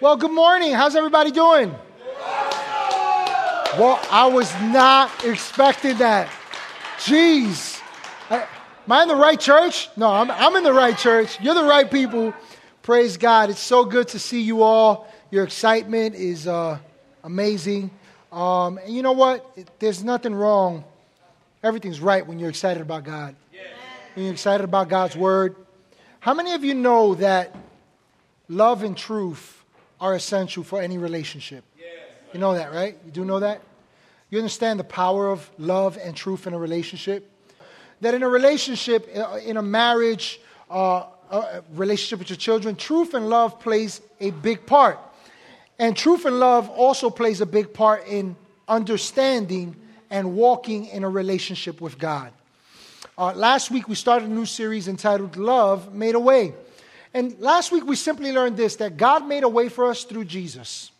Well, good morning. How's everybody doing? Well, I was not expecting that. Jeez. I, am I in the right church? No, I'm, I'm in the right church. You're the right people. Praise God. It's so good to see you all. Your excitement is uh, amazing. Um, and you know what? There's nothing wrong. Everything's right when you're excited about God. When you're excited about God's word. How many of you know that love and truth are essential for any relationship. You know that, right? You do know that? You understand the power of love and truth in a relationship? That in a relationship, uh, in a marriage, uh, a relationship with your children, truth and love plays a big part. And truth and love also plays a big part in understanding and walking in a relationship with God. Uh, last week, we started a new series entitled Love Made a Way. And last week we simply learned this that God made a way for us through Jesus.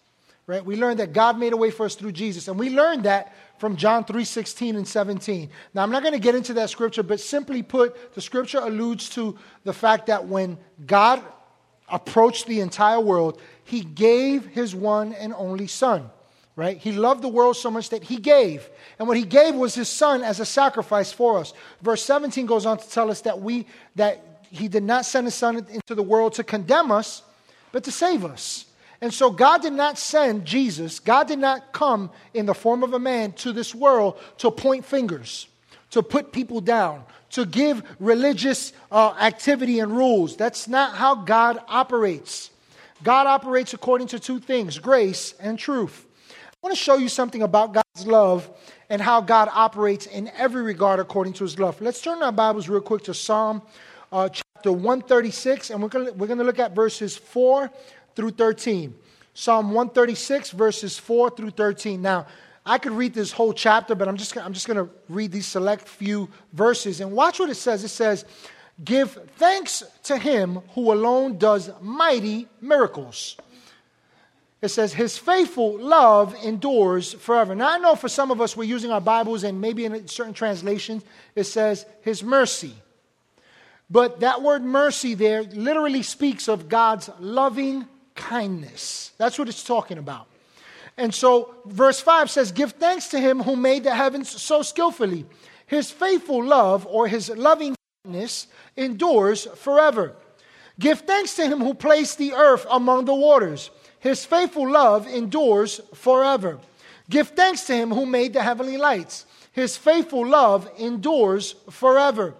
Right? We learned that God made a way for us through Jesus. And we learned that from John 3 16 and 17. Now, I'm not going to get into that scripture, but simply put, the scripture alludes to the fact that when God approached the entire world, he gave his one and only Son. Right? He loved the world so much that he gave. And what he gave was his son as a sacrifice for us. Verse 17 goes on to tell us that we that he did not send his son into the world to condemn us, but to save us. And so God did not send Jesus, God did not come in the form of a man to this world to point fingers, to put people down, to give religious uh, activity and rules. That's not how God operates. God operates according to two things grace and truth. I want to show you something about God's love and how God operates in every regard according to his love. Let's turn our Bibles real quick to Psalm uh, chapter 136, and we're going we're to look at verses 4 through 13. Psalm 136, verses 4 through 13. Now, I could read this whole chapter, but I'm just, I'm just going to read these select few verses. And watch what it says. It says, Give thanks to him who alone does mighty miracles. It says, His faithful love endures forever. Now, I know for some of us, we're using our Bibles, and maybe in certain translations, it says, His mercy. But that word mercy there literally speaks of God's loving kindness. That's what it's talking about. And so, verse 5 says, Give thanks to him who made the heavens so skillfully. His faithful love or his loving kindness endures forever. Give thanks to him who placed the earth among the waters. His faithful love endures forever. Give thanks to him who made the heavenly lights. His faithful love endures forever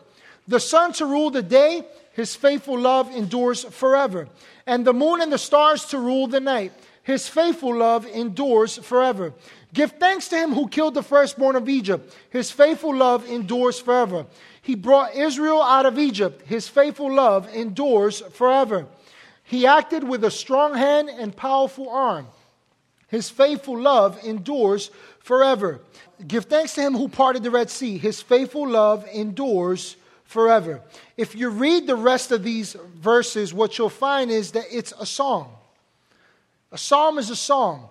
the sun to rule the day, his faithful love endures forever. And the moon and the stars to rule the night, his faithful love endures forever. Give thanks to him who killed the firstborn of Egypt, his faithful love endures forever. He brought Israel out of Egypt, his faithful love endures forever. He acted with a strong hand and powerful arm. His faithful love endures forever. Give thanks to him who parted the Red Sea. His faithful love endures forever. If you read the rest of these verses, what you'll find is that it's a song. A psalm is a song,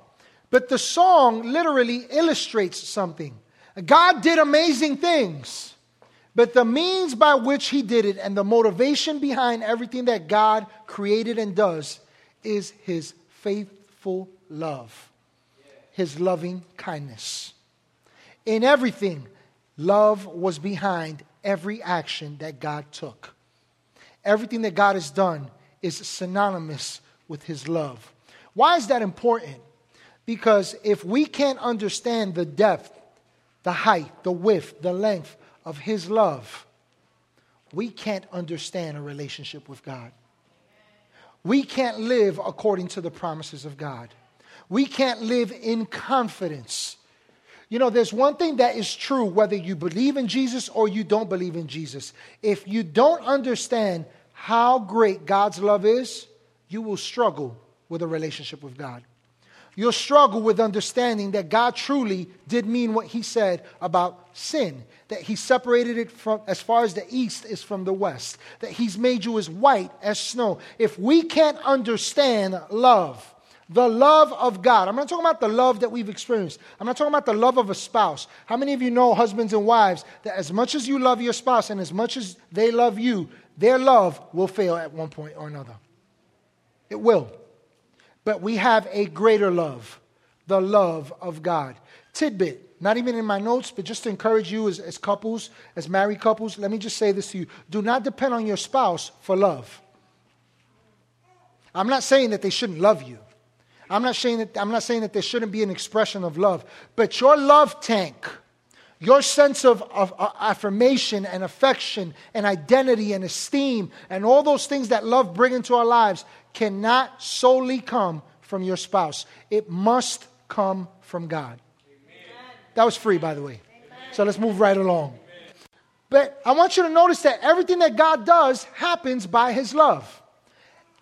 but the song literally illustrates something. God did amazing things, but the means by which He did it and the motivation behind everything that God created and does is His faithful love, His loving kindness. In everything, love was behind every action that God took. Everything that God has done is synonymous with His love. Why is that important? Because if we can't understand the depth, the height, the width, the length of His love, we can't understand a relationship with God. We can't live according to the promises of God. We can't live in confidence you know, there's one thing that is true whether you believe in Jesus or you don't believe in Jesus. If you don't understand how great God's love is, you will struggle with a relationship with God. You'll struggle with understanding that God truly did mean what he said about sin, that he separated it from as far as the east is from the west, that he's made you as white as snow. If we can't understand love, the love of God. I'm not talking about the love that we've experienced. I'm not talking about the love of a spouse. How many of you know, husbands and wives, that as much as you love your spouse and as much as they love you, their love will fail at one point or another? It will. but we have a greater love, the love of God. Tidbit, not even in my notes, but just to encourage you as, as couples, as married couples, let me just say this to you. Do not depend on your spouse for love. I'm not saying that they shouldn't love you. I'm not saying that, I'm not saying that there shouldn't be an expression of love, but your love tank, your sense of, of uh, affirmation and affection and identity and esteem and all those things that love bring into our lives cannot solely come from your spouse. It must come from God. Amen. That was free, by the way. Amen. So let's move right along. But I want you to notice that everything that God does happens by His love.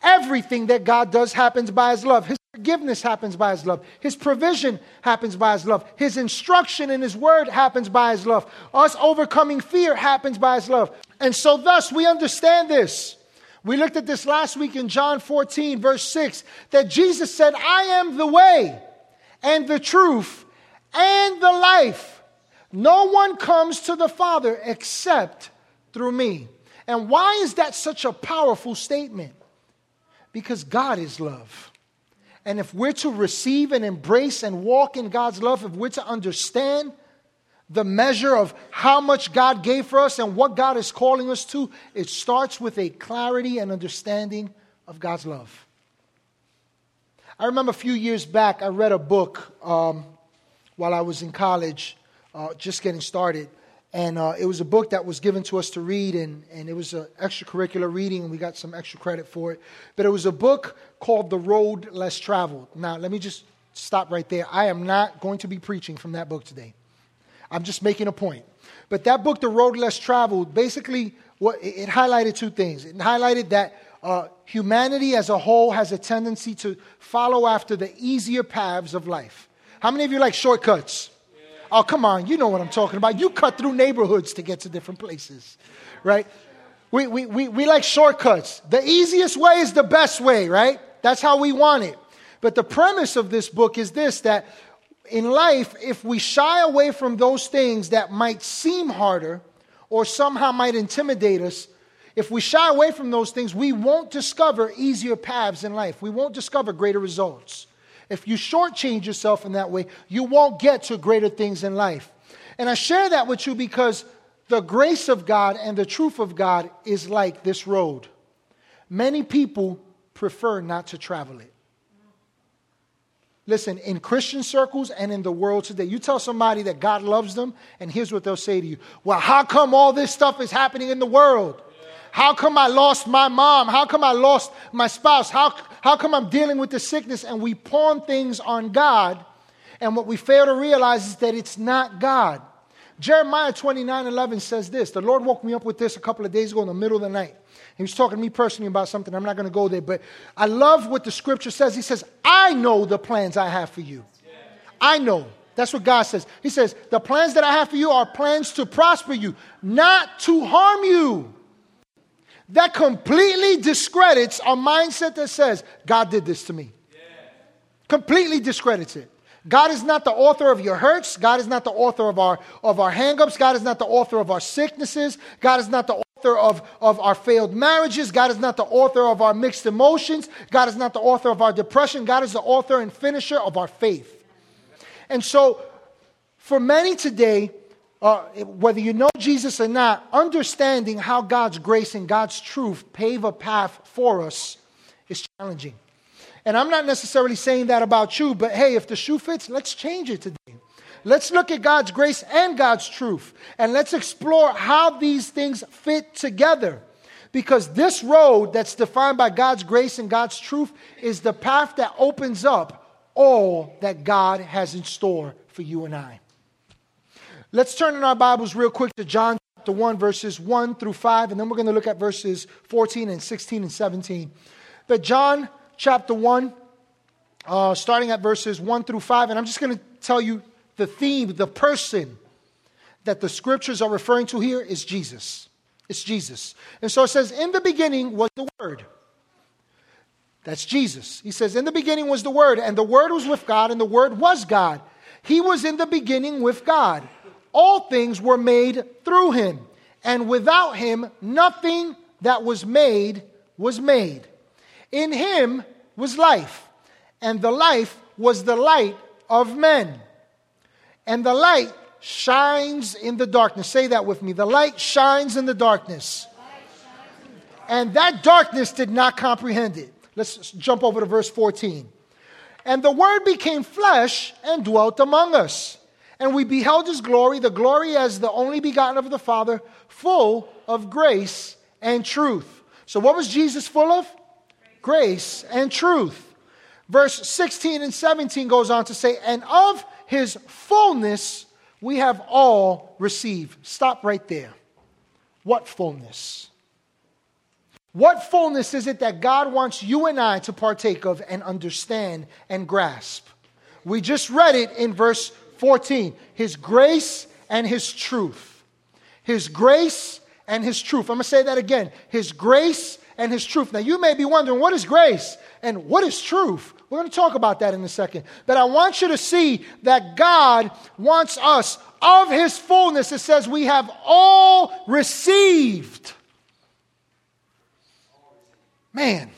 Everything that God does happens by His love. His forgiveness happens by His love. His provision happens by His love. His instruction in His word happens by His love. Us overcoming fear happens by His love. And so, thus, we understand this. We looked at this last week in John 14, verse 6, that Jesus said, I am the way and the truth and the life. No one comes to the Father except through me. And why is that such a powerful statement? Because God is love. And if we're to receive and embrace and walk in God's love, if we're to understand the measure of how much God gave for us and what God is calling us to, it starts with a clarity and understanding of God's love. I remember a few years back, I read a book um, while I was in college, uh, just getting started. And uh, it was a book that was given to us to read, and, and it was an extracurricular reading, and we got some extra credit for it. But it was a book called The Road Less Traveled. Now, let me just stop right there. I am not going to be preaching from that book today. I'm just making a point. But that book, The Road Less Traveled, basically what it, highlighted two things. It highlighted that uh, humanity as a whole has a tendency to follow after the easier paths of life. How many of you like shortcuts? Oh, come on, you know what I'm talking about. You cut through neighborhoods to get to different places, right? We, we, we, we like shortcuts. The easiest way is the best way, right? That's how we want it. But the premise of this book is this that in life, if we shy away from those things that might seem harder or somehow might intimidate us, if we shy away from those things, we won't discover easier paths in life. We won't discover greater results. If you shortchange yourself in that way, you won't get to greater things in life. And I share that with you because the grace of God and the truth of God is like this road. Many people prefer not to travel it. Listen, in Christian circles and in the world today, you tell somebody that God loves them, and here's what they'll say to you Well, how come all this stuff is happening in the world? How come I lost my mom? How come I lost my spouse? How, how come I'm dealing with the sickness? And we pawn things on God. And what we fail to realize is that it's not God. Jeremiah 29 11 says this. The Lord woke me up with this a couple of days ago in the middle of the night. He was talking to me personally about something. I'm not going to go there, but I love what the scripture says. He says, I know the plans I have for you. I know. That's what God says. He says, The plans that I have for you are plans to prosper you, not to harm you. That completely discredits a mindset that says, God did this to me. Yeah. Completely discredits it. God is not the author of your hurts. God is not the author of our, of our hangups. God is not the author of our sicknesses. God is not the author of, of our failed marriages. God is not the author of our mixed emotions. God is not the author of our depression. God is the author and finisher of our faith. And so, for many today, uh, whether you know Jesus or not, understanding how God's grace and God's truth pave a path for us is challenging. And I'm not necessarily saying that about you, but hey, if the shoe fits, let's change it today. Let's look at God's grace and God's truth, and let's explore how these things fit together. Because this road that's defined by God's grace and God's truth is the path that opens up all that God has in store for you and I. Let's turn in our Bibles real quick to John chapter 1, verses 1 through 5, and then we're going to look at verses 14 and 16 and 17. But John chapter 1, uh, starting at verses 1 through 5, and I'm just going to tell you the theme, the person that the scriptures are referring to here is Jesus. It's Jesus. And so it says, In the beginning was the Word. That's Jesus. He says, In the beginning was the Word, and the Word was with God, and the Word was God. He was in the beginning with God all things were made through him, and without him, nothing that was made was made. In him was life, and the life was the light of men. And the light shines in the darkness. Say that with me. The light shines in the darkness. And that darkness did not comprehend it. Let's jump over to verse 14. And the Word became flesh and dwelt among us. And we beheld his glory, the glory as the only begotten of the Father, full of grace and truth. So, what was Jesus full of? Grace and truth. Verse 16 and 17 goes on to say, And of his fullness we have all received. Stop right there. What fullness? What fullness is it that God wants you and I to partake of and understand and grasp? We just read it in verse 14 His grace and His truth. His grace and His truth. I'm going to say that again. His grace and His truth. Now, you may be wondering, what is grace and what is truth? We're going to talk about that in a second. But I want you to see that God wants us of His fullness. It says we have all received. Man.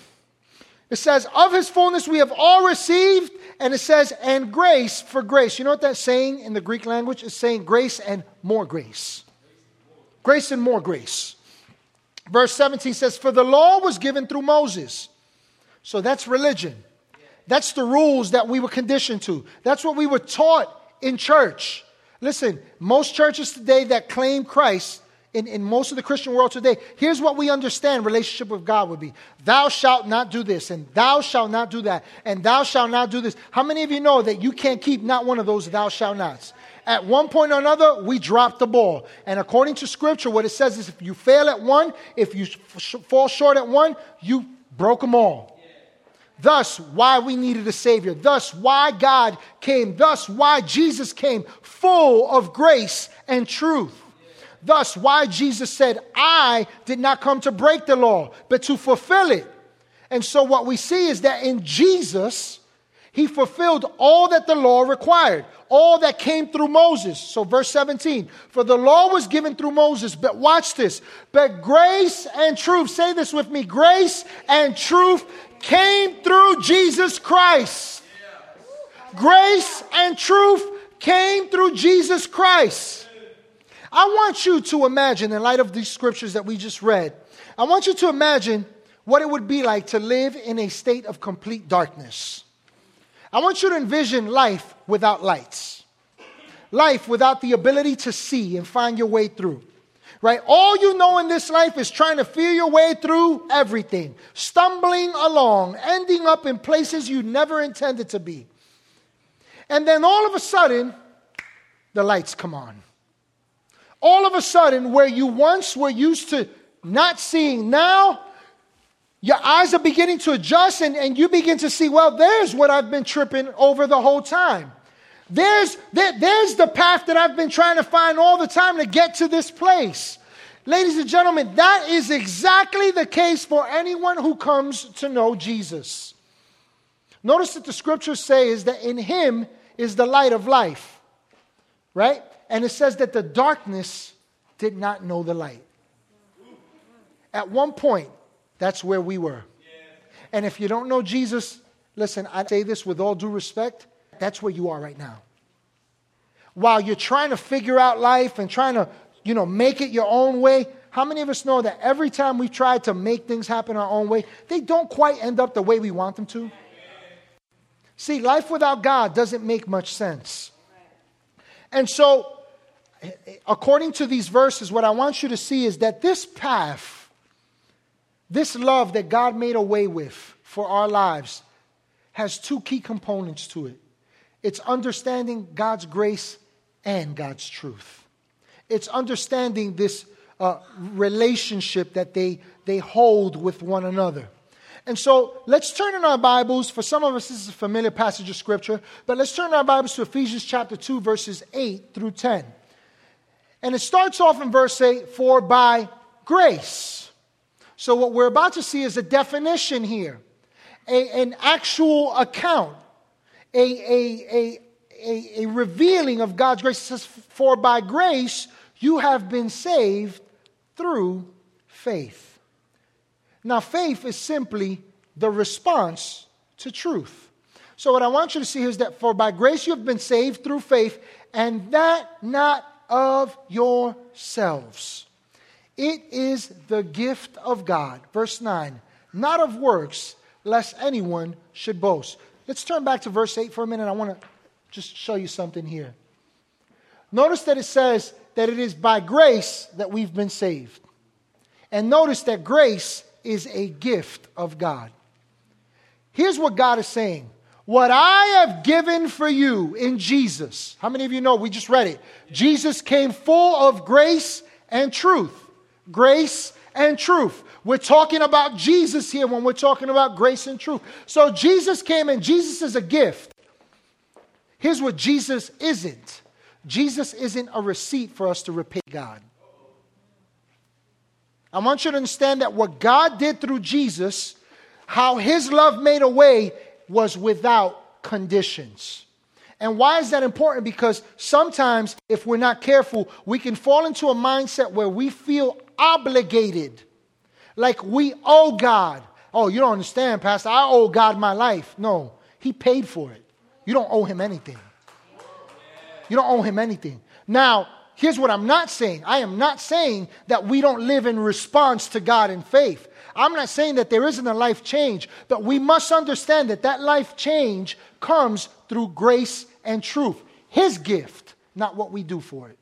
It says, of His fullness we have all received and it says, and grace for grace. You know what that's saying in the Greek language? It's saying grace and more grace. Grace and more grace. Verse 17 says, For the law was given through Moses. So that's religion. That's the rules that we were conditioned to. That's what we were taught in church. Listen, most churches today that claim Christ, in, in most of the Christian world today, here's what we understand relationship with God would be. Thou shalt not do this, and thou shalt not do that, and thou shalt not do this. How many of you know that you can't keep not one of those thou shalt nots? At one point or another, we drop the ball. And according to scripture, what it says is if you fail at one, if you fall short at one, you broke them all. Thus, why we needed a Savior. Thus, why God came. Thus, why Jesus came, full of grace and truth. Thus, why Jesus said, I did not come to break the law, but to fulfill it. And so, what we see is that in Jesus, he fulfilled all that the law required, all that came through Moses. So, verse 17, for the law was given through Moses, but watch this, but grace and truth, say this with me grace and truth came through Jesus Christ. Grace and truth came through Jesus Christ. I want you to imagine, in light of these scriptures that we just read, I want you to imagine what it would be like to live in a state of complete darkness. I want you to envision life without lights, life without the ability to see and find your way through. Right? All you know in this life is trying to feel your way through everything, stumbling along, ending up in places you never intended to be. And then all of a sudden, the lights come on all of a sudden, where you once were used to not seeing, now your eyes are beginning to adjust and, and you begin to see, well, there's what I've been tripping over the whole time. There's, there, there's the path that I've been trying to find all the time to get to this place. Ladies and gentlemen, that is exactly the case for anyone who comes to know Jesus. Notice that the scriptures say is that in him is the light of life. Right? And it says that the darkness did not know the light. At one point, that's where we were. And if you don't know Jesus, listen, I say this with all due respect, that's where you are right now. While you're trying to figure out life and trying to, you know, make it your own way, how many of us know that every time we try to make things happen our own way, they don't quite end up the way we want them to? See, life without God doesn't make much sense. And so according to these verses, what I want you to see is that this path, this love that God made a way with for our lives, has two key components to it it's understanding God's grace and God's truth. It's understanding this uh, relationship that they, they hold with one another. And so let's turn in our Bibles. For some of us, this is a familiar passage of Scripture, but let's turn our Bibles to Ephesians chapter 2, verses 8 through 10. And it starts off in verse 8 for by grace. So, what we're about to see is a definition here, a, an actual account, a, a, a, a, revealing of God's grace. It says, For by grace you have been saved through faith. Now, faith is simply the response to truth. So, what I want you to see is that for by grace you have been saved through faith, and that not of yourselves. It is the gift of God. Verse 9, not of works, lest anyone should boast. Let's turn back to verse 8 for a minute. I want to just show you something here. Notice that it says that it is by grace that we've been saved. And notice that grace is a gift of God. Here's what God is saying What I have given for you in Jesus. How many of you know? We just read it. Jesus came full of grace and truth. Grace and truth. We're talking about Jesus here when we're talking about grace and truth. So Jesus came and Jesus is a gift. Here's what Jesus isn't Jesus isn't a receipt for us to repay God. I want you to understand that what God did through Jesus, how his love made a way, was without conditions. And why is that important? Because sometimes, if we're not careful, we can fall into a mindset where we feel obligated, like we owe God. Oh, you don't understand, Pastor. I owe God my life. No, He paid for it. You don't owe Him anything. You don't owe Him anything. Now, here's what I'm not saying I am not saying that we don't live in response to God in faith. I'm not saying that there isn't a life change, but we must understand that that life change comes through grace and truth. His gift, not what we do for it.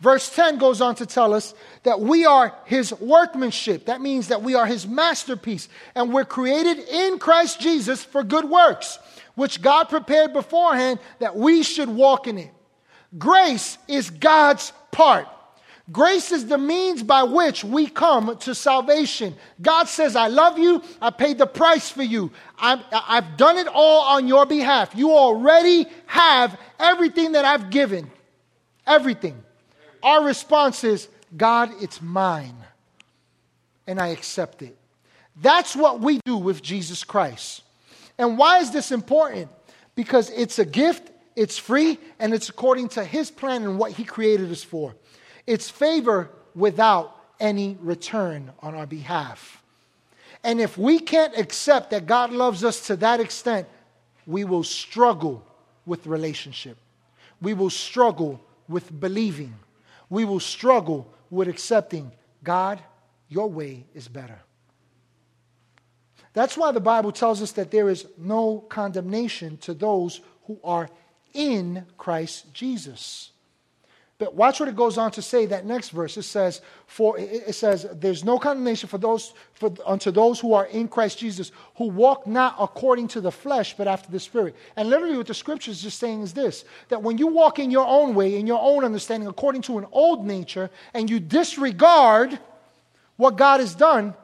Verse 10 goes on to tell us that we are his workmanship. That means that we are his masterpiece and we're created in Christ Jesus for good works, which God prepared beforehand that we should walk in it. Grace is God's part. Grace is the means by which we come to salvation. God says, I love you. I paid the price for you. i have done it all on your behalf. You already have everything that I've given. Everything. Our response is, God, it's mine. And I accept it. That's what we do with Jesus Christ. And why is this important? Because it's a gift, it's free, and it's according to His plan and what He created us for. It's favor without any return on our behalf. And if we can't accept that God loves us to that extent, we will struggle with relationship. We will struggle with believing. We will struggle with accepting God, your way is better. That's why the Bible tells us that there is no condemnation to those who are in Christ Jesus. But watch what it goes on to say that next verse. It says, for it says, there's no condemnation for those for unto those who are in Christ Jesus, who walk not according to the flesh, but after the spirit. And literally what the scripture is just saying is this that when you walk in your own way, in your own understanding, according to an old nature, and you disregard what God has done,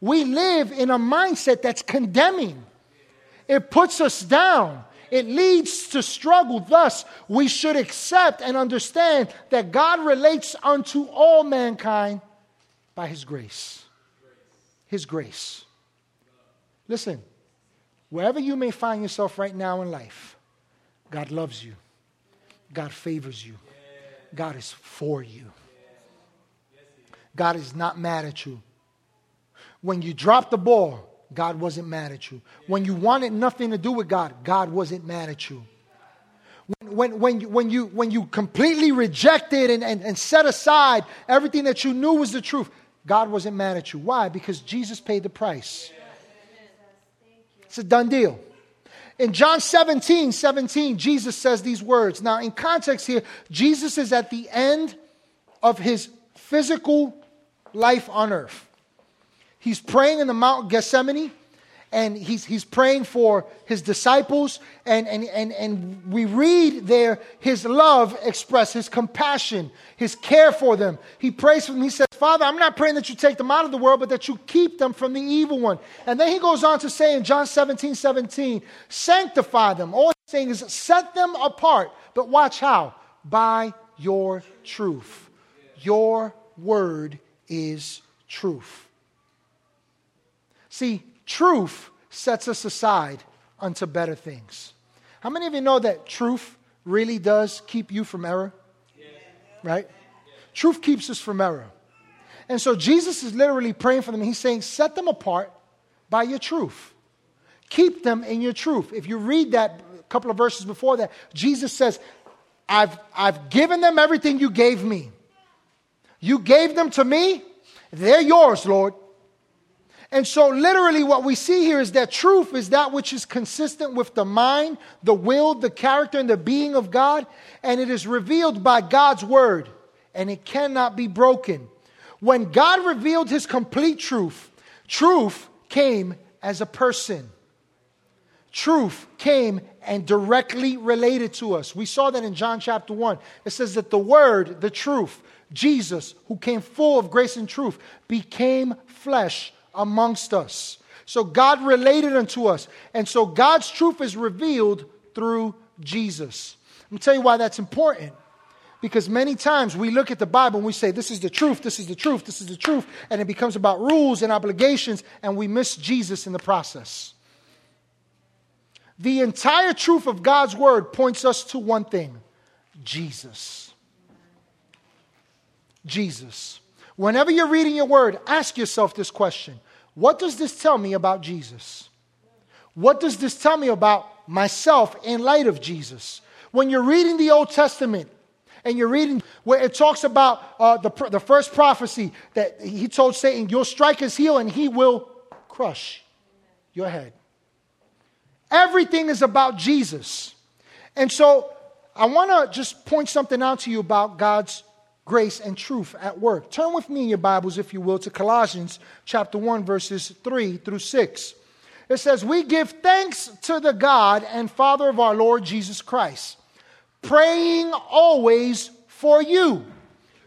we live in a mindset that's condemning. It puts us down. It leads to struggle. Thus, we should accept and understand that God relates unto all mankind by His grace. His grace. Listen, wherever you may find yourself right now in life, God loves you, God favors you, God is for you. God is not mad at you. When you drop the ball, God wasn't mad at you. When you wanted nothing to do with God, God wasn't mad at you. When, when, when, you, when, you, when you completely rejected and, and, and set aside everything that you knew was the truth, God wasn't mad at you. Why? Because Jesus paid the price. It's a done deal. In John 17, 17, Jesus says these words. Now, in context here, Jesus is at the end of his physical life on earth. He's praying in the Mount Gethsemane and he's, he's praying for his disciples. And, and, and, and we read there his love expressed, his compassion, his care for them. He prays for them. He says, Father, I'm not praying that you take them out of the world, but that you keep them from the evil one. And then he goes on to say in John 17, 17, sanctify them. All he's saying is set them apart. But watch how? By your truth. Your word is truth. See, truth sets us aside unto better things. How many of you know that truth really does keep you from error? Right? Truth keeps us from error. And so Jesus is literally praying for them. He's saying, set them apart by your truth. keep them in your truth. If you read that couple of verses before that, Jesus says, I've, I've given them everything you gave me. You gave them to me, they're yours, Lord. And so, literally, what we see here is that truth is that which is consistent with the mind, the will, the character, and the being of God, and it is revealed by God's word, and it cannot be broken. When God revealed his complete truth, truth came as a person. Truth came and directly related to us. We saw that in John chapter 1. It says that the Word, the truth, Jesus, who came full of grace and truth, became flesh amongst us. So God related unto us. And so God's truth is revealed through Jesus. Me tell you why that's important. Because many times we look at the Bible and we say, This is the truth, this is the truth, this is the truth, and it becomes about rules and obligations, and we miss Jesus in the process. The entire truth of God's word points us to one thing Jesus. Jesus. Whenever you're reading your word, ask yourself this question What does this tell me about Jesus? What does this tell me about myself in light of Jesus? When you're reading the Old Testament and you're reading where it talks about uh, the, the first prophecy that he told Satan, You'll strike his heel and he will crush your head. Everything is about Jesus. And so I want to just point something out to you about God's grace and truth at work. Turn with me in your Bibles, if you will, to Colossians chapter 1, verses 3 through 6. It says, We give thanks to the God and Father of our Lord Jesus Christ, praying always for you,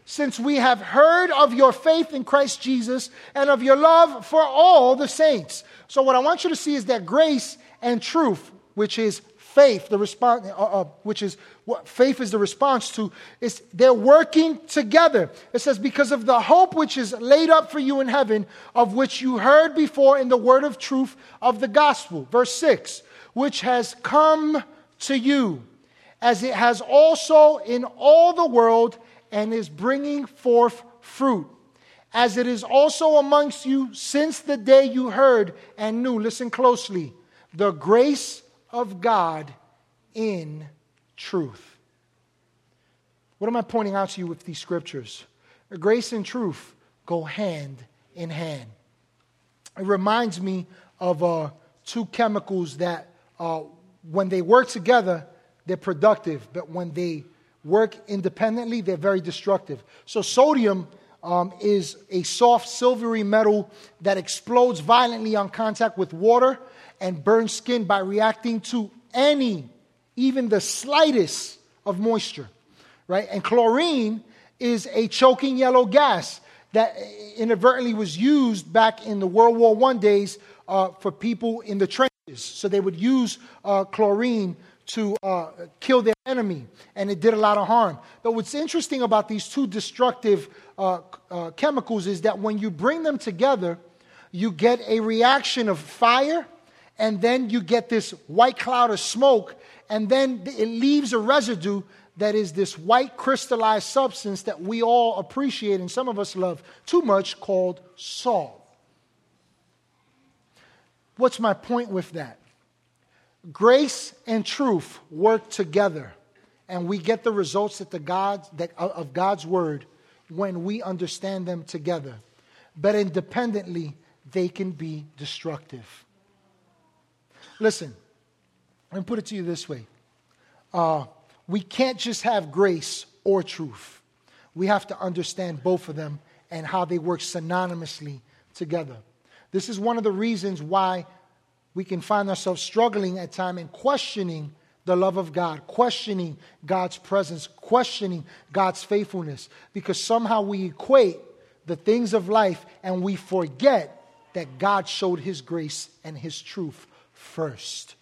since we have heard of your faith in Christ Jesus and of your love for all the saints. So, what I want you to see is that grace and truth, which is faith, the response, uh, uh, which is what faith is the response to, is they're working together. It says, because of the hope which is laid up for you in heaven, of which you heard before in the word of truth of the gospel. Verse 6, which has come to you, as it has also in all the world, and is bringing forth fruit. As it is also amongst you since the day you heard and knew. Listen closely. The grace of God in truth. What am I pointing out to you with these scriptures? Grace and truth go hand in hand. It reminds me of uh, two chemicals that, uh, when they work together, they're productive, but when they work independently, they're very destructive. So, sodium um, is a soft, silvery metal that explodes violently on contact with water and burn skin by reacting to any, even the slightest of moisture, right? And chlorine is a choking yellow gas that inadvertently was used back in the World War I days uh, for people in the trenches. So they would use uh, chlorine to uh, kill their enemy, and it did a lot of harm. But what's interesting about these two destructive uh, uh, chemicals is that when you bring them together, you get a reaction of fire and then you get this white cloud of smoke, and then it leaves a residue that is this white crystallized substance that we all appreciate and some of us love too much called salt. What's my point with that? Grace and truth work together, and we get the results that the God, that, uh, of God's word when we understand them together. But independently, they can be destructive. Listen, let me put it to you this way uh, we can't just have grace or truth, we have to understand both of them and how they work synonymously together. This is one of the reasons why we can find ourselves struggling at times and questioning the love of God, questioning God's presence, questioning God's faithfulness, because somehow we equate the things of life and we forget that God showed His grace and His truth first.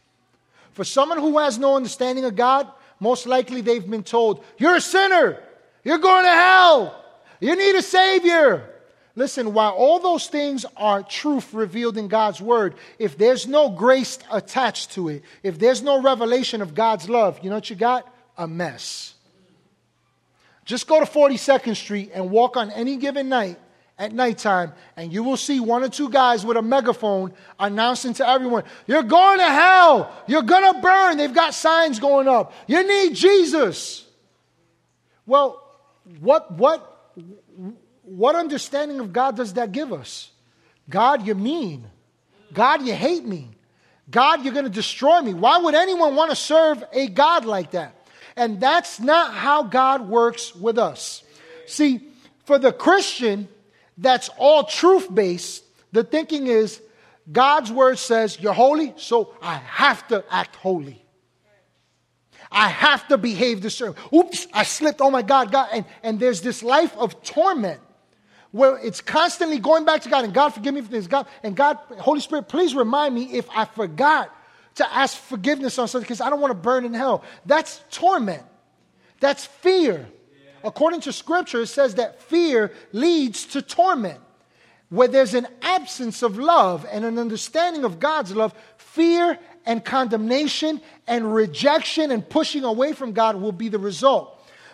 For someone who has no understanding of God, most likely they've been told, You're a sinner. You're going to hell. You need a Savior. Listen, while all those things are truth revealed in God's Word, if there's no grace attached to it, if there's no revelation of God's love, you know what you got? A mess. Just go to 42nd Street and walk on any given night, at nighttime, and you will see one or two guys with a megaphone announcing to everyone, You're going to hell. You're going to burn. They've got signs going up. You need Jesus. Well, what, what, what understanding of God does that give us? God, you're mean. God, you hate me. God, you're going to destroy me. Why would anyone want to serve a God like that? And that's not how God works with us. See, for the Christian that's all truth based, the thinking is God's word says, You're holy, so I have to act holy. I have to behave this way. Oops, I slipped. Oh my God, God. And, and there's this life of torment where it's constantly going back to God and God forgive me for this. God and God, Holy Spirit, please remind me if I forgot to ask forgiveness on something because I don't want to burn in hell. That's torment. That's fear. According to scripture, it says that fear leads to torment. Where there's an absence of love and an understanding of God's love, fear and condemnation and rejection and pushing away from God will be the result.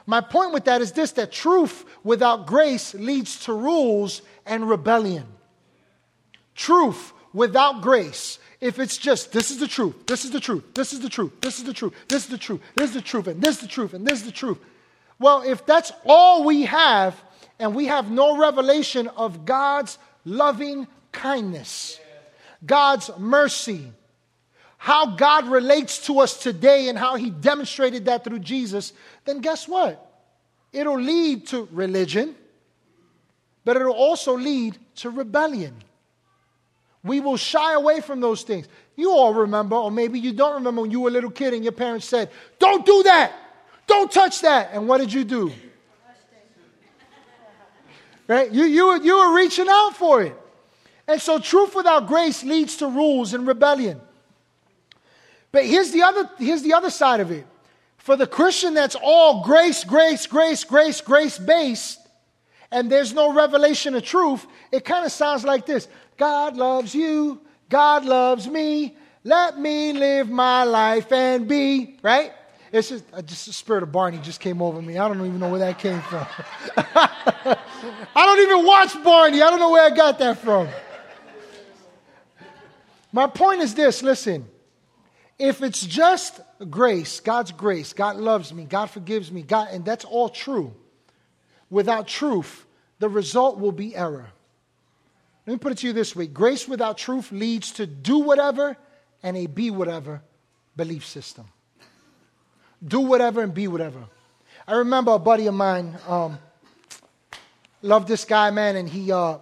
My point with that is this that truth without grace leads to rules and rebellion. Truth without grace, if it's just this is the truth, this is the truth, this is the truth, this is the truth, this is the truth, this is the truth, and this is the truth, and this is the truth. Well, if that's all we have, and we have no revelation of God's loving kindness, God's mercy, how God relates to us today and how He demonstrated that through Jesus, then guess what? It'll lead to religion, but it'll also lead to rebellion. We will shy away from those things. You all remember, or maybe you don't remember when you were a little kid and your parents said, Don't do that! Don't touch that! And what did you do? Right? You, you, you were reaching out for it. And so, truth without grace leads to rules and rebellion. But here's the other, here's the other side of it. For the Christian that's all grace, grace, grace, grace, grace based, and there's no revelation of truth, it kind of sounds like this God loves you, God loves me, let me live my life and be, right? It's just, just the spirit of Barney just came over me. I don't even know where that came from. I don't even watch Barney. I don't know where I got that from. My point is this listen, if it's just grace, God's grace, God loves me, God forgives me, God, and that's all true, without truth, the result will be error. Let me put it to you this way grace without truth leads to do whatever and a be whatever belief system. Do whatever and be whatever. I remember a buddy of mine, um, loved this guy, man, and he, uh,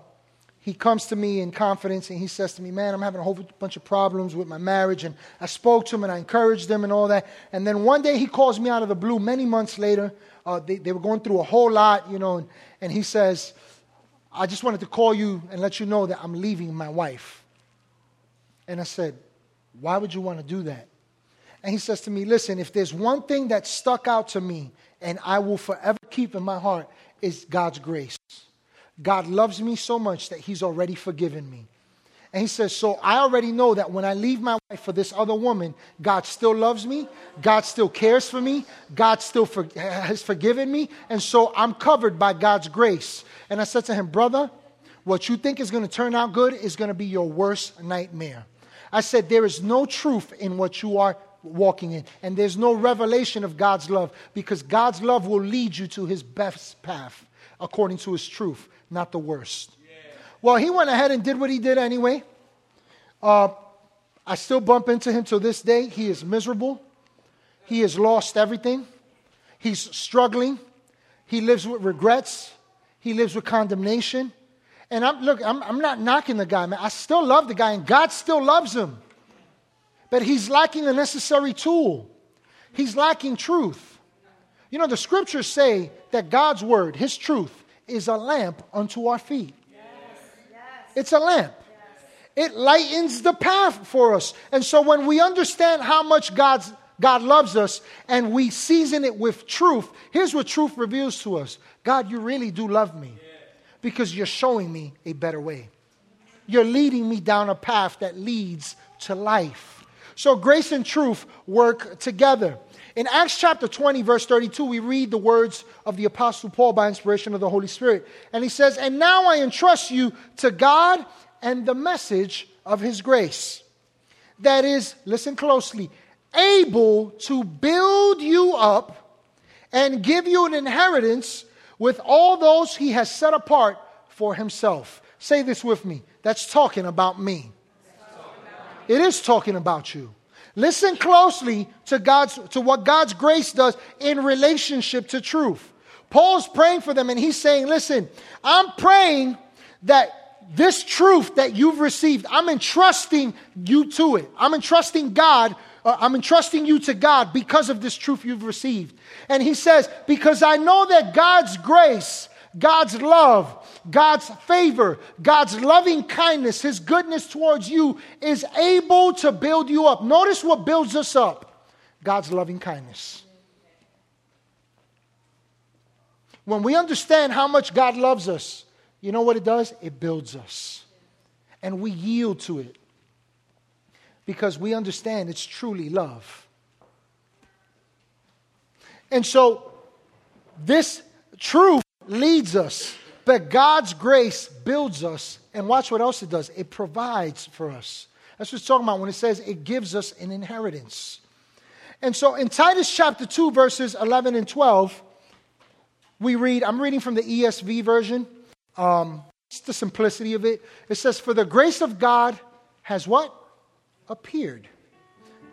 he comes to me in confidence and he says to me, Man, I'm having a whole bunch of problems with my marriage. And I spoke to him and I encouraged him and all that. And then one day he calls me out of the blue, many months later. Uh, they, they, were going through a whole lot, you know, and, and he says, I just wanted to call you and let you know that I'm leaving my wife. And I said, Why would you want to do that? And he says to me, Listen, if there's one thing that stuck out to me and I will forever keep in my heart, is God's grace. God loves me so much that He's already forgiven me. And he says, So I already know that when I leave my wife for this other woman, God still loves me. God still cares for me. God still for, has forgiven me. And so I'm covered by God's grace. And I said to him, Brother, what you think is going to turn out good is going to be your worst nightmare. I said, There is no truth in what you are walking in, and there's no revelation of God's love because God's love will lead you to his best path according to his truth not the worst. Well, he went ahead and did what he did anyway. Uh, I still bump into him to this day. He is miserable. He has lost everything. He's struggling. He lives with regrets. He lives with condemnation. And I'm look, I'm, I'm not knocking the guy, man. I still love the guy, and God still loves him. But he's lacking the necessary tool. He's lacking truth. You know, the scriptures say that God's word, his truth, is a lamp unto our feet. Yes. It's a lamp. Yes. It lightens the path for us. And so when we understand how much God's, God loves us and we season it with truth, here's what truth reveals to us God, you really do love me because you're showing me a better way. You're leading me down a path that leads to life. So grace and truth work together. In Acts chapter 20, verse 32, we read the words of the Apostle Paul by inspiration of the Holy Spirit. And he says, And now I entrust you to God and the message of his grace. That is, listen closely, able to build you up and give you an inheritance with all those he has set apart for himself. Say this with me. That's talking about me. It is talking about you. Listen closely to God's to what God's grace does in relationship to truth. Paul's praying for them and he's saying, "Listen, I'm praying that this truth that you've received, I'm entrusting you to it. I'm entrusting God, uh, I'm entrusting you to God because of this truth you've received." And he says, "Because I know that God's grace, God's love, God's favor, God's loving kindness, His goodness towards you is able to build you up. Notice what builds us up God's loving kindness. When we understand how much God loves us, you know what it does? It builds us. And we yield to it because we understand it's truly love. And so, this truth leads us but God's grace builds us, and watch what else it does it provides for us. That's what it's talking about when it says it gives us an inheritance. And so in Titus chapter 2, verses 11 and 12, we read, I'm reading from the ESV version. Um, it's the simplicity of it. It says, For the grace of God has what? Appeared.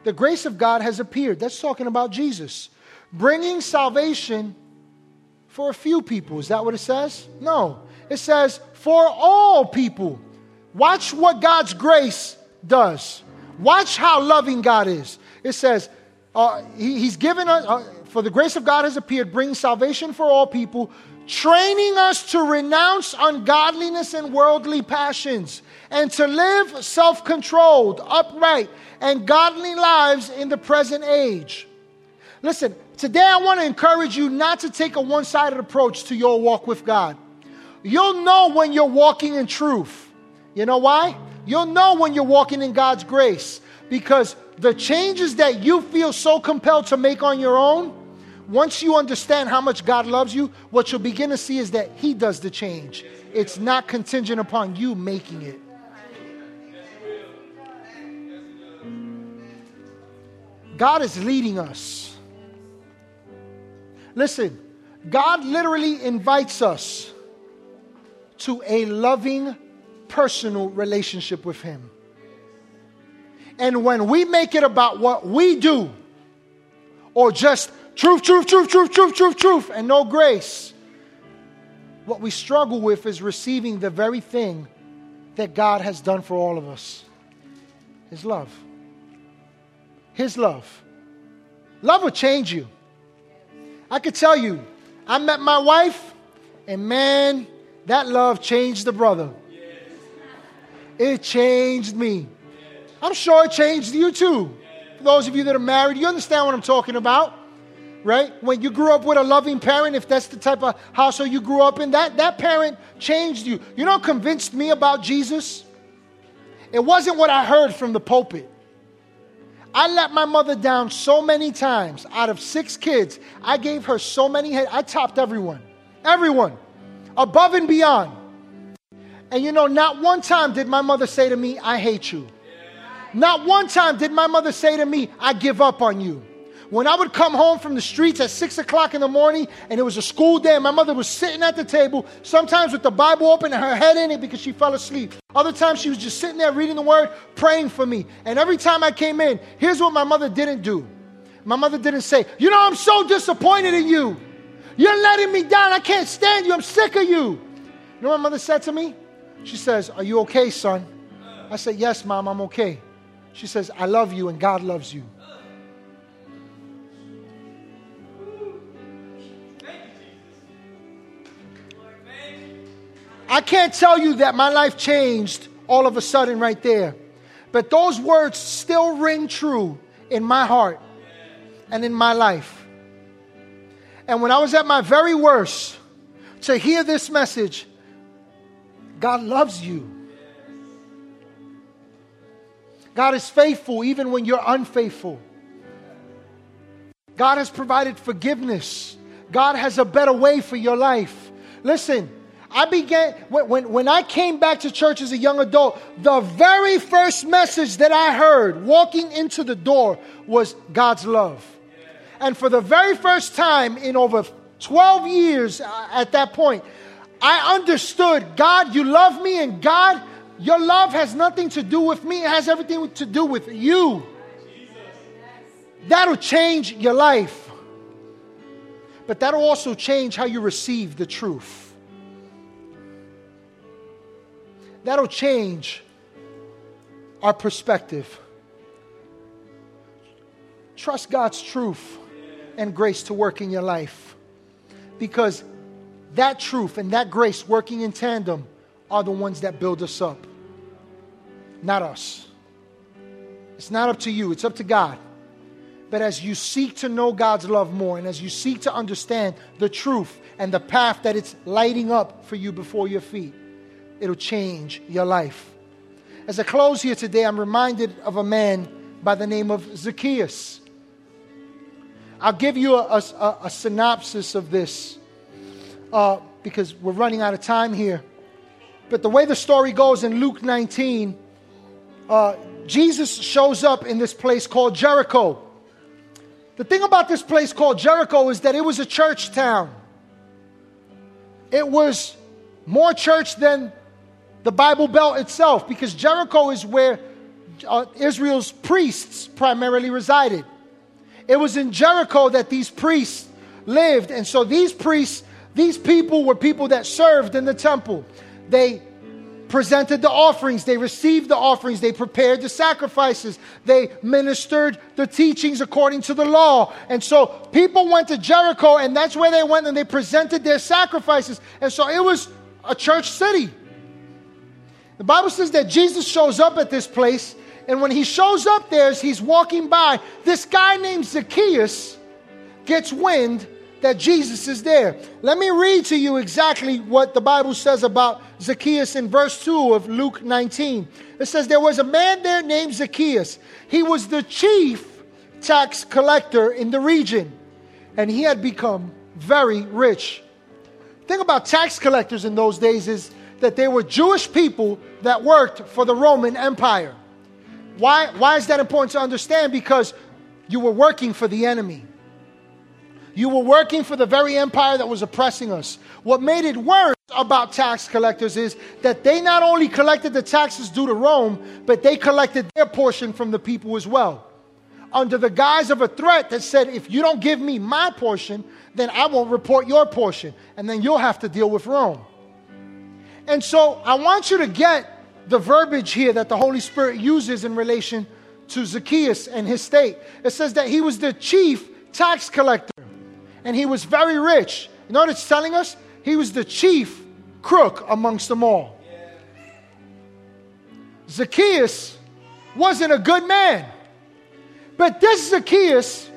The grace of God has appeared. That's talking about Jesus, bringing salvation for a few people. Is that what it says? No. It says for all people. Watch what God's grace does. Watch how loving God is. It says, uh, he, He's given us, uh, for the grace of God has appeared, bringing salvation for all people, training us to renounce ungodliness and worldly passions, and to live self controlled, upright, and godly lives in the present age. Listen, Today, I want to encourage you not to take a one sided approach to your walk with God. You'll know when you're walking in truth. You know why? You'll know when you're walking in God's grace because the changes that you feel so compelled to make on your own, once you understand how much God loves you, what you'll begin to see is that He does the change. It's not contingent upon you making it. God is leading us. Listen, God literally invites us to a loving, personal relationship with Him. And when we make it about what we do, or just truth, truth, truth, truth, truth, truth, truth, and no grace, what we struggle with is receiving the very thing that God has done for all of us His love. His love. Love will change you. I could tell you, I met my wife, and man, that love changed the brother. It changed me. I'm sure it changed you too. For those of you that are married, you understand what I'm talking about, right? When you grew up with a loving parent, if that's the type of household you grew up in, that, that parent changed you. You know convinced me about Jesus? It wasn't what I heard from the pulpit. I let my mother down so many times. Out of six kids, I gave her so many, I topped everyone. Everyone. Above and beyond. And you know, not one time did my mother say to me, I hate you. Not one time did my mother say to me, I give up on you. When I would come home from the streets at six o'clock in the morning and it was a school day, my mother was sitting at the table, sometimes with the Bible open and her head in it because she fell asleep. Other times she was just sitting there reading the word, praying for me. And every time I came in, here's what my mother didn't do. My mother didn't say, You know, I'm so disappointed in you. You're letting me down. I can't stand you. I'm sick of you. You know what my mother said to me? She says, Are you okay, son? I said, Yes, mom, I'm okay. She says, I love you and God loves you. I can't tell you that my life changed all of a sudden right there. But those words still ring true in my heart and in my life. And when I was at my very worst, to hear this message God loves you. God is faithful even when you're unfaithful. God has provided forgiveness. God has a better way for your life. Listen, I began, when, when, when, I came back to church as a young adult, the very first message that I heard walking into the door was God's love. And for the very first time in over 12 years uh, at that point, I understood God, you love me, and God, your love has nothing to do with me, it has everything to do with you. That'll change your life. But that'll also change how you receive the truth. That'll change our perspective. Trust God's truth and grace to work in your life. Because that truth and that grace working in tandem are the ones that build us up, not us. It's not up to you, it's up to God. But as you seek to know God's love more and as you seek to understand the truth and the path that it's lighting up for you before your feet, it'll change your life. As I close here today, I'm reminded of a man by the name of Zacchaeus. I'll give you a, a, a synopsis of this uh, because we're running out of time here. But the way the story goes in Luke 19, uh, Jesus shows up in this place called Jericho. The thing about this place called Jericho is that it was a church town. It was more church than the Bible Belt itself because Jericho is where uh, Israel's priests primarily resided. It was in Jericho that these priests lived. And so these priests, these people were people that served in the temple. They presented the offerings, they received the offerings, they prepared the sacrifices, they ministered the teachings according to the law. And so people went to Jericho, and that's where they went and they presented their sacrifices. And so it was a church city. The Bible says that Jesus shows up at this place, and when he shows up there, as he's walking by, this guy named Zacchaeus gets wind that Jesus is there. Let me read to you exactly what the Bible says about Zacchaeus in verse 2 of Luke 19. It says, There was a man there named Zacchaeus. He was the chief tax collector in the region, and he had become very rich. Thing about tax collectors in those days is that they were Jewish people that worked for the Roman Empire. Why, why is that important to understand? Because you were working for the enemy. You were working for the very empire that was oppressing us. What made it worse about tax collectors is that they not only collected the taxes due to Rome, but they collected their portion from the people as well. Under the guise of a threat that said, if you don't give me my portion, then I won't report your portion, and then you'll have to deal with Rome. And so I want you to get the verbiage here that the Holy Spirit uses in relation to Zacchaeus and his state. It says that he was the chief tax collector and he was very rich. You know what it's telling us? He was the chief crook amongst them all. Zacchaeus wasn't a good man. But this Zacchaeus,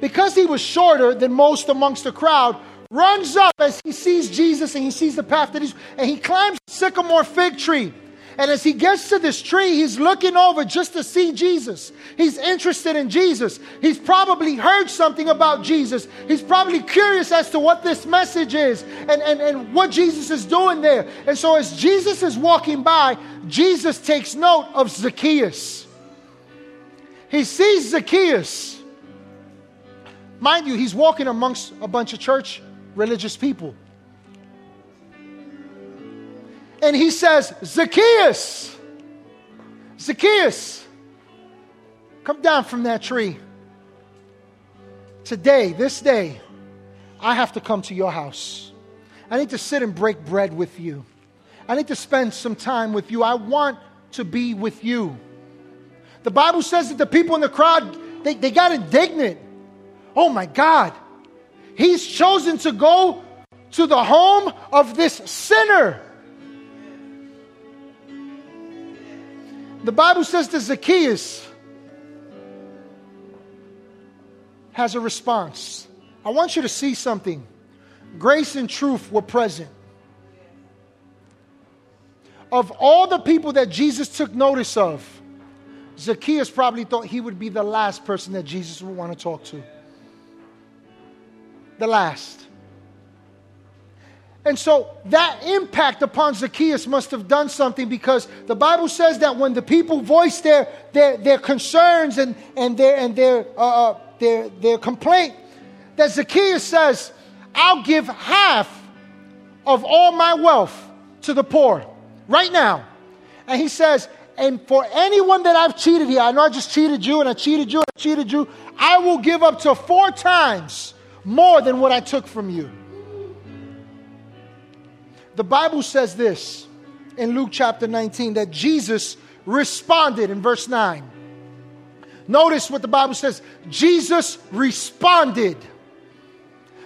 because he was shorter than most amongst the crowd, runs up as he sees Jesus and he sees the path that he's, and he climbs sycamore fig tree. And as he gets to this tree, he's looking over just to see Jesus. He's interested in Jesus. He's probably heard something about Jesus. He's probably curious as to what this message is and, and, and what Jesus is doing there. And so as Jesus is walking by, Jesus takes note of Zacchaeus. He sees Zacchaeus. Mind you, he's walking amongst a bunch of church religious people. And he says, Zacchaeus, Zacchaeus, come down from that tree. Today, this day, I have to come to your house. I need to sit and break bread with you. I need to spend some time with you. I want to be with you. The Bible says that the people in the crowd, they, they got indignant. Oh my God, he's chosen to go to the home of this sinner. The Bible says that Zacchaeus has a response. I want you to see something. Grace and truth were present. Of all the people that Jesus took notice of, Zacchaeus probably thought he would be the last person that Jesus would want to talk to. The last. And so that impact upon Zacchaeus must have done something because the Bible says that when the people voiced their, their, their concerns and, and, their, and their, uh, uh their, their complaint, that Zacchaeus says, I'll give half of all my wealth to the poor right now. And he says, and for anyone that I've cheated here, I know I just cheated you and I cheated you and I cheated you, I will give up to four times more than what I took from you. The Bible says this in Luke chapter 19 that Jesus responded in verse 9. Notice what the Bible says Jesus responded.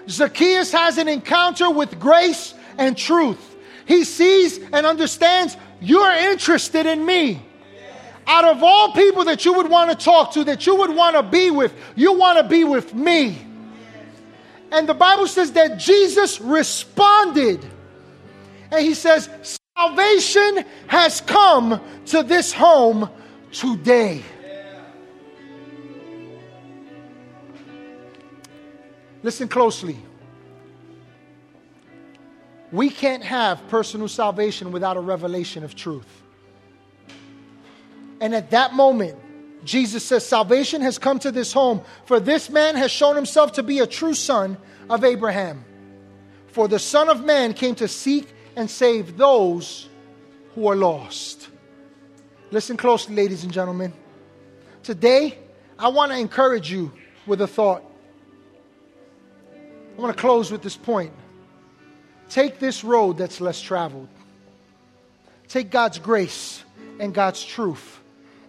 Zacchaeus has an encounter with grace and truth. He sees and understands you're interested in me. Out of all people that you would want to talk to, that you would want to be with, you want to be with me. And the Bible says that Jesus responded. And he says, Salvation has come to this home today. Listen closely. We can't have personal salvation without a revelation of truth. And at that moment, Jesus says, Salvation has come to this home, for this man has shown himself to be a true son of Abraham. For the Son of Man came to seek and save those who are lost. Listen closely, ladies and gentlemen. Today, I want to encourage you with a thought. I want to close with this point. Take this road that's less traveled. Take God's grace and God's truth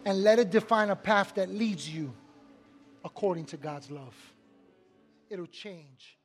and let it define a path that leads you according to God's love. It'll change.